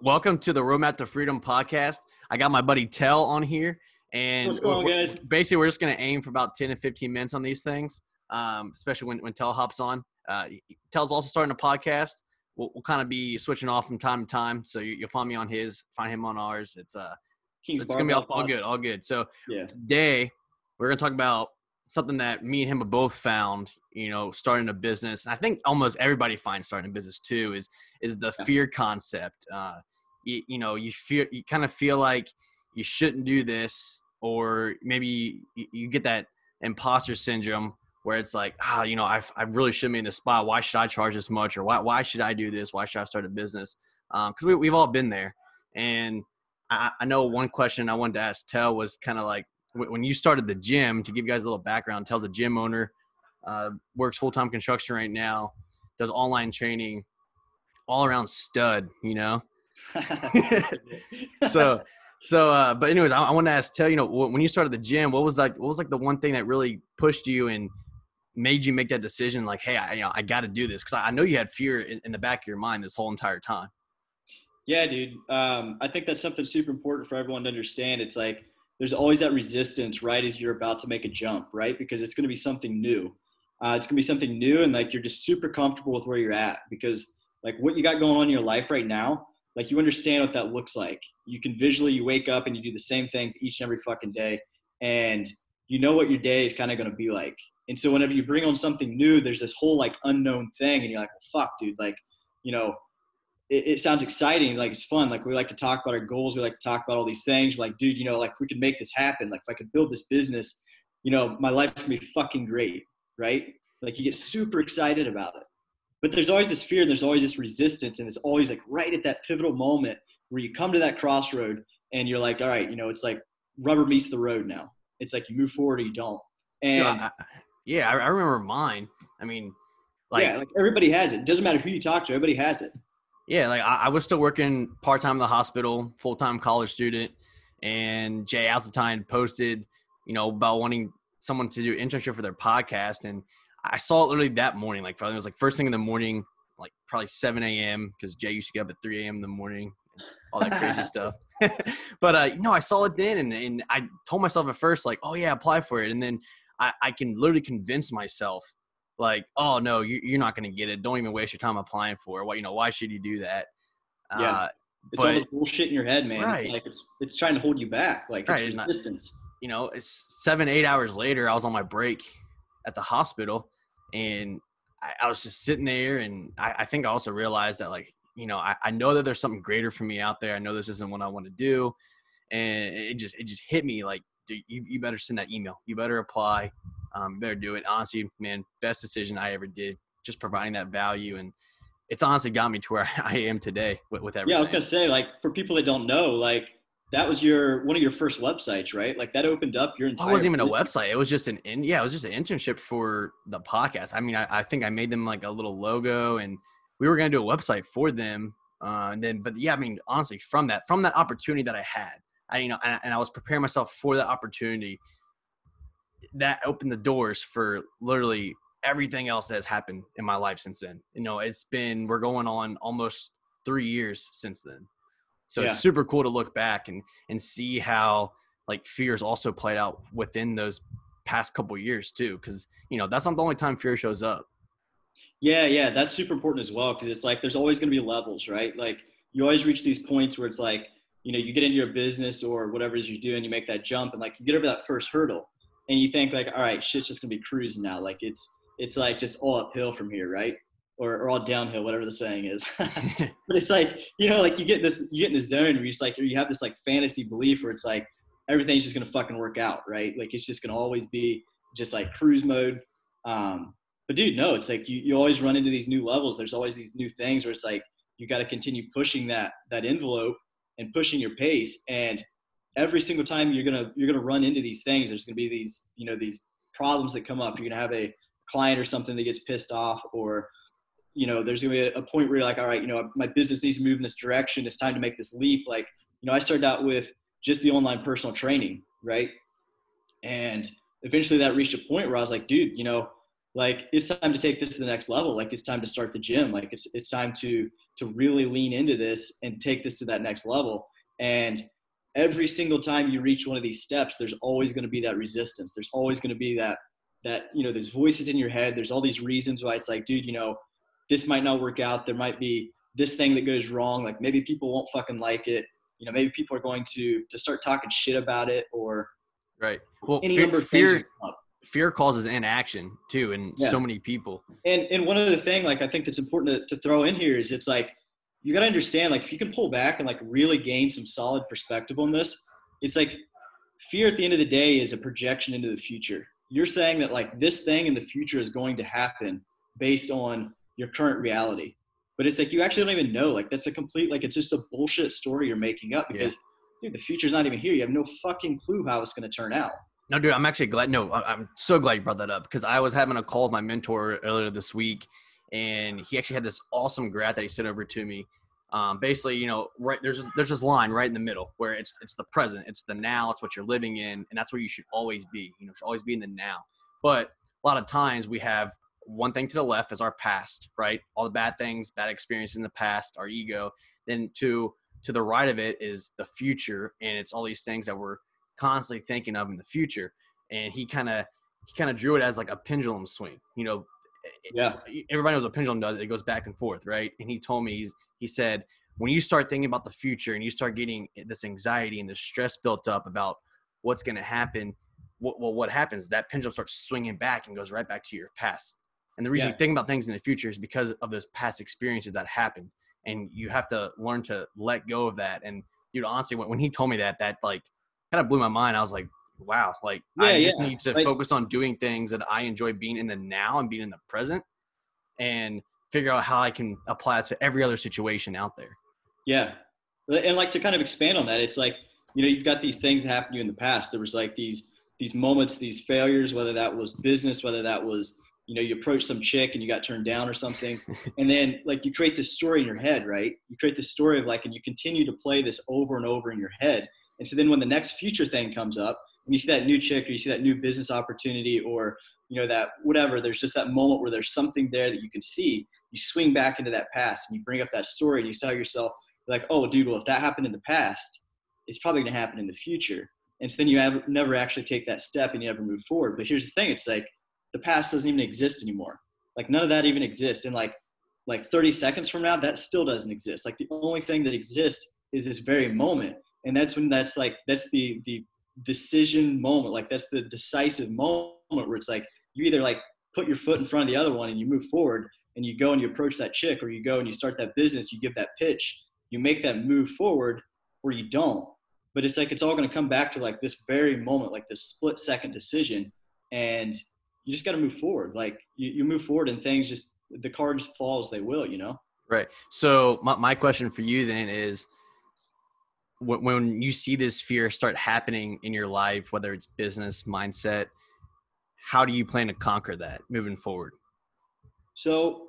Welcome to the Roadmap to Freedom podcast. I got my buddy Tell on here, and What's going on, guys? basically we're just going to aim for about 10 to 15 minutes on these things, um, especially when, when Tell hops on. Uh, Tell's also starting a podcast. We'll, we'll kind of be switching off from time to time, so you, you'll find me on his, find him on ours. It's uh, King's it's gonna be all, all good, all good. So Yeah. today we're gonna talk about something that me and him have both found. You know, starting a business. And I think almost everybody finds starting a business too. Is is the Yeah. fear concept. Uh, you, you know, you feel you kind of feel like you shouldn't do this, or maybe you, you get that imposter syndrome where it's like, ah, you know, I I really shouldn't be in this spot. Why should I charge this much, or why why should I do this? Why should I start a business? Because we we've all been there, and I, I know one question I wanted to ask Tell was kind of like when you started the gym. To give you guys a little background, Tell's a gym owner, uh, works full time construction right now, does online training, all around stud. You know, so so uh, but anyways, I, I want to ask Tell. You know, when you started the gym, what was like what was like the one thing that really pushed you and made you make that decision? Like, hey, I, you know, I got to do this because I, know you had fear in, in the back of your mind this whole entire time. yeah, dude. Um, I think that's something super important for everyone to understand. It's like there's always that resistance right as you're about to make a jump, right? Because it's going to be something new. Uh, it's going to be something new, and like you're just super comfortable with where you're at because like what you got going on in your life right now, like you understand what that looks like. You can visually, you wake up and you do the same things each and every fucking day, and you know what your day is kind of going to be like. And so whenever you bring on something new, there's this whole like unknown thing, and you're like, well, fuck, dude, like, you know, it, it sounds exciting, like it's fun. Like we like to talk about our goals, we like to talk about all these things. We're like, dude, you know, like we could make this happen. Like if I could build this business, you know, my life's gonna be fucking great, right? Like you get super excited about it. But there's always this fear, and there's always this resistance, and it's always like right at that pivotal moment where you come to that crossroad and you're like, all right, you know, it's like rubber meets the road now. It's like you move forward or you don't. And know, I- yeah, I, I remember mine. I mean, like, yeah, like everybody has it. Doesn't matter who you talk to, everybody has it. Yeah, like I, I was still working part time in the hospital, full time college student, and Jay Alzatine posted, you know, about wanting someone to do internship for their podcast, and I saw it literally that morning. Like, probably it was like first thing in the morning, like probably seven a.m. because Jay used to get up at three a.m. in the morning, all that crazy stuff. but uh, you know, I saw it then, and, and I told myself at first, like, oh yeah, apply for it, and then I, I can literally convince myself, like, oh no, you, you're not going to get it. Don't even waste your time applying for it. Why, you know, why should you do that? Yeah. Uh, It's all the bullshit in your head, man. Right. It's like it's it's trying to hold you back. Like Right, it's and I- resistance. you know, it's seven, eight hours later, I was on my break at the hospital and I, I was just sitting there. And I, I think I also realized that, like, you know, I, I know that there's something greater for me out there. I know this isn't what I want to do. And it just, it just hit me like, dude, you, you better send that email. You better apply. Um, better do it. Honestly, man, best decision I ever did, just providing that value. And it's honestly got me to where I am today with, with everything. Yeah, I was gonna say like for people that don't know, like that was your one of your first websites, right? Like that opened up your entire. It wasn't even a website. It was just an in, yeah, it was just an internship for the podcast. I mean, I, I think I made them like a little logo, and we were gonna do a website for them. Uh, and then, but yeah, I mean, honestly, from that from that opportunity that I had, I you know, and, and I was preparing myself for that opportunity. That opened the doors for literally everything else that has happened in my life since then. You know, it's been we're going on almost three years since then. So Yeah. it's super cool to look back and and see how like fears also played out within those past couple years too because you know that's not the only time fear shows up Yeah, yeah, that's super important as well because it's like there's always gonna be levels, right? Like you always reach these points where it's like you know you get into your business or whatever it is you do and you make that jump, and like you get over that first hurdle, and you think like, all right, shit's just gonna be cruising now. Like it's it's like just all uphill from here, right? Or, or all downhill, whatever the saying is. but it's like you know like you get this you get in the zone where you just like or you have this like fantasy belief where it's like everything's just gonna fucking work out right like it's just gonna always be just like cruise mode um but dude no it's like you, you always run into these new levels there's always these new things where it's like you got to continue pushing that that envelope and pushing your pace and every single time you're gonna you're gonna run into these things there's gonna be these you know these problems that come up you're gonna have a client or something that gets pissed off or you know, there's gonna be a, point where you're like, all right, you know, my business needs to move in this direction. It's time to make this leap. Like, you know, I started out with just the online personal training, right? And eventually that reached a point where I was like, dude, you know, like it's time to take this to the next level like it's time to start the gym like it's it's time to to really lean into this and take this to that next level and every single time you reach one of these steps there's always going to be that resistance. There's always going to be that that you know there's voices in your head. There's all these reasons why it's like dude you know this might not work out. There might be this thing that goes wrong. Like maybe people won't fucking like it. You know maybe people are going to to start talking shit about it or right. Well fear, fear, fear causes inaction too in yeah. so many people. And and one other thing like i think that's important to, to throw in here is it's like you got to understand like if you can pull back and like really gain some solid perspective on this it's like fear at the end of the day is a projection into the future. You're saying that like this thing in the future is going to happen based on your current reality. But it's like you actually don't even know like that's a complete like it's just a bullshit story you're making up because yeah. dude the future's not even here. You have no fucking clue how it's going to turn out. No dude i'm actually glad no i'm so glad you brought that up because i was having a call with my mentor earlier this week and he actually had this awesome graph that he sent over to me um, basically, you know, right there's just, there's this line right in the middle where it's it's the present, it's the now, it's what you're living in, and that's where you should always be. You know, should always be in the now. But a lot of times we have one thing to the left is our past, right? All the bad things, bad experiences in the past, our ego. Then to to the right of it is the future, and it's all these things that we're constantly thinking of in the future. And he kind of he kind of drew it as like a pendulum swing. You know, yeah. everybody knows what pendulum does it goes back and forth right? And he told me he's, he said when you start thinking about the future and you start getting this anxiety and this stress built up about what's going to happen what, well what happens? That pendulum starts swinging back and goes right back to your past. And the reason yeah. you think about things in the future is because of those past experiences that happened. And you have to learn to let go of that. And dude honestly when, when he told me that that like kind of blew my mind. I was like wow, like yeah, I just yeah. need to like, focus on doing things that I enjoy being in the now and being in the present and figure out how I can apply it to every other situation out there. Yeah. And like to kind of expand on that, it's like, you know, you've got these things that happened to you in the past. There was like these these moments, these failures, whether that was business, whether that was, you know, you approached some chick and you got turned down or something. and then like you create this story in your head, right? You create this story of like, and you continue to play this over and over in your head. And so then when the next future thing comes up, when you see that new chick or you see that new business opportunity or you know that whatever there's just that moment where there's something there that you can see. You swing back into that past and you bring up that story and you tell yourself like oh dude well if that happened in the past it's probably going to happen in the future. And so then you have, never actually take that step and you never move forward. But here's the thing it's like the past doesn't even exist anymore. Like none of that even exists. And like like 30 seconds from now that still doesn't exist. Like the only thing that exists is this very moment. And that's when that's like that's the the decision moment. Like that's the decisive moment where it's like you either like put your foot in front of the other one and you move forward and you go and you approach that chick or you go and you start that business, you give that pitch, you make that move forward or you don't. But it's like it's all going to come back to like this very moment, like this split second decision. And you just got to move forward. Like you, you move forward and things just, the cards fall as they will, you know? Right. So my, my question for you then is, when you see this fear start happening in your life, whether it's business, mindset, how do you plan to conquer that moving forward? So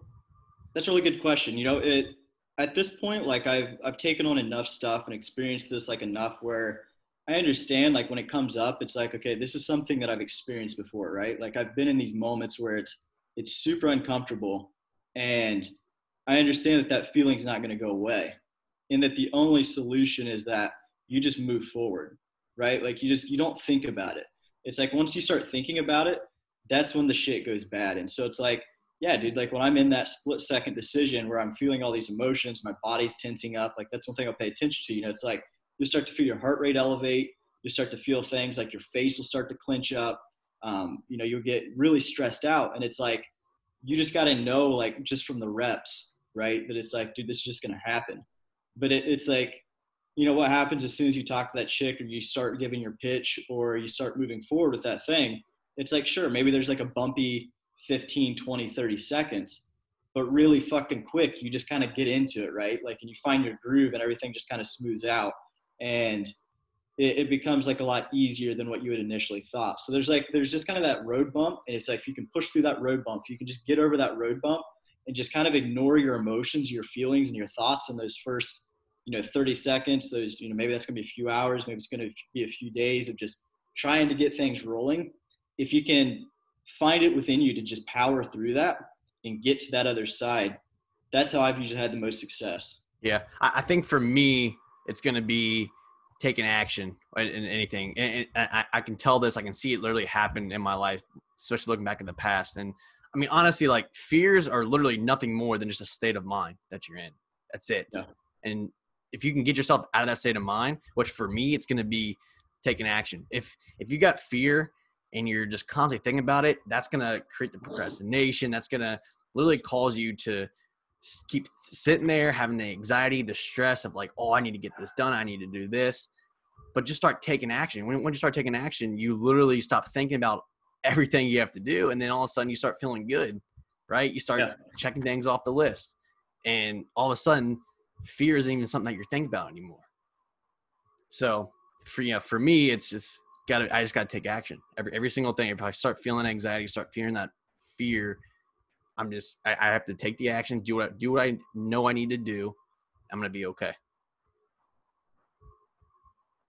that's a really good question. You know, it at this point, like I've I've taken on enough stuff and experienced this like enough where I understand like when it comes up, it's like, okay, this is something that I've experienced before, right? Like I've been in these moments where it's it's super uncomfortable and I understand that that feeling's not going to go away and that the only solution is that you just move forward right? Like you just you don't think about it. It's like once you start thinking about it that's when the shit goes bad. And so it's like yeah dude like when i'm in that split second decision where i'm feeling all these emotions my body's tensing up like that's one thing i'll pay attention to you know? It's like you start to feel your heart rate elevate you start to feel things like your face will start to clench up um, you know you'll get really stressed out. And it's like you just got to know like just from the reps right that it's like dude this is just to happen but it, it's like you know what happens as soon as you talk to that chick or you start giving your pitch or you start moving forward with that thing it's like sure maybe there's like a bumpy 15 20 30 seconds but really fucking quick you just kind of get into it right? Like and you find your groove and everything just kind of smooths out. And it, it, becomes like a lot easier than what you had initially thought. So there's like there's just kind of that road bump and it's like if you can push through that road bump you can just get over that road bump and just kind of ignore your emotions, your feelings, and your thoughts in those first, you know, 30 seconds. Those, you know, maybe that's going to be a few hours, maybe it's going to be a few days of just trying to get things rolling. If you can find it within you to just power through that and get to that other side. That's how I've usually had the most success. Yeah, I, think for me, it's going to be taking action in, in anything. And, I, can tell this. I can see it literally happen in my life, especially looking back in the past. And I mean, honestly, like fears are literally nothing more than just a state of mind that you're in. That's it. Yeah. And if you can get yourself out of that state of mind, which for me, it's going to be taking action. If if you got fear and you're just constantly thinking about it, that's going to create the procrastination. That's going to literally cause you to keep sitting there having the anxiety, the stress of like, oh, I need to get this done. I need to do this. But just start taking action. When, when you start taking action, you literally stop thinking about everything you have to do. And then all of a sudden you start feeling good, right? You start yeah. checking things off the list. And all of a sudden, fear isn't even something that you're thinking about anymore. So for you know, for me, it's just gotta I just gotta take action. Every every single thing. If I start feeling anxiety, start fearing that fear, I'm just I, I have to take the action, do what I, do what I know I need to do. I'm gonna be okay.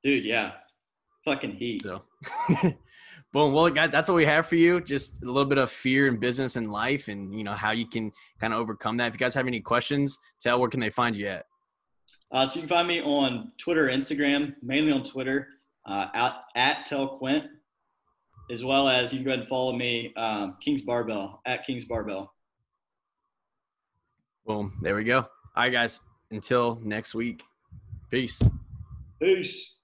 Dude, yeah, fucking heat. So, boom. Well, guys, that's what we have for you. Just a little bit of fear in business and life, and you know how you can kind of overcome that. If you guys have any questions, tell where can they find you at? Uh, so you can find me on Twitter, Instagram, mainly on Twitter, uh, at, at Tell Quint, as well as you can go ahead and follow me, um, Kings Barbell, at Kings Barbell. Boom. There we go. All right, guys. Until next week. Peace. Peace.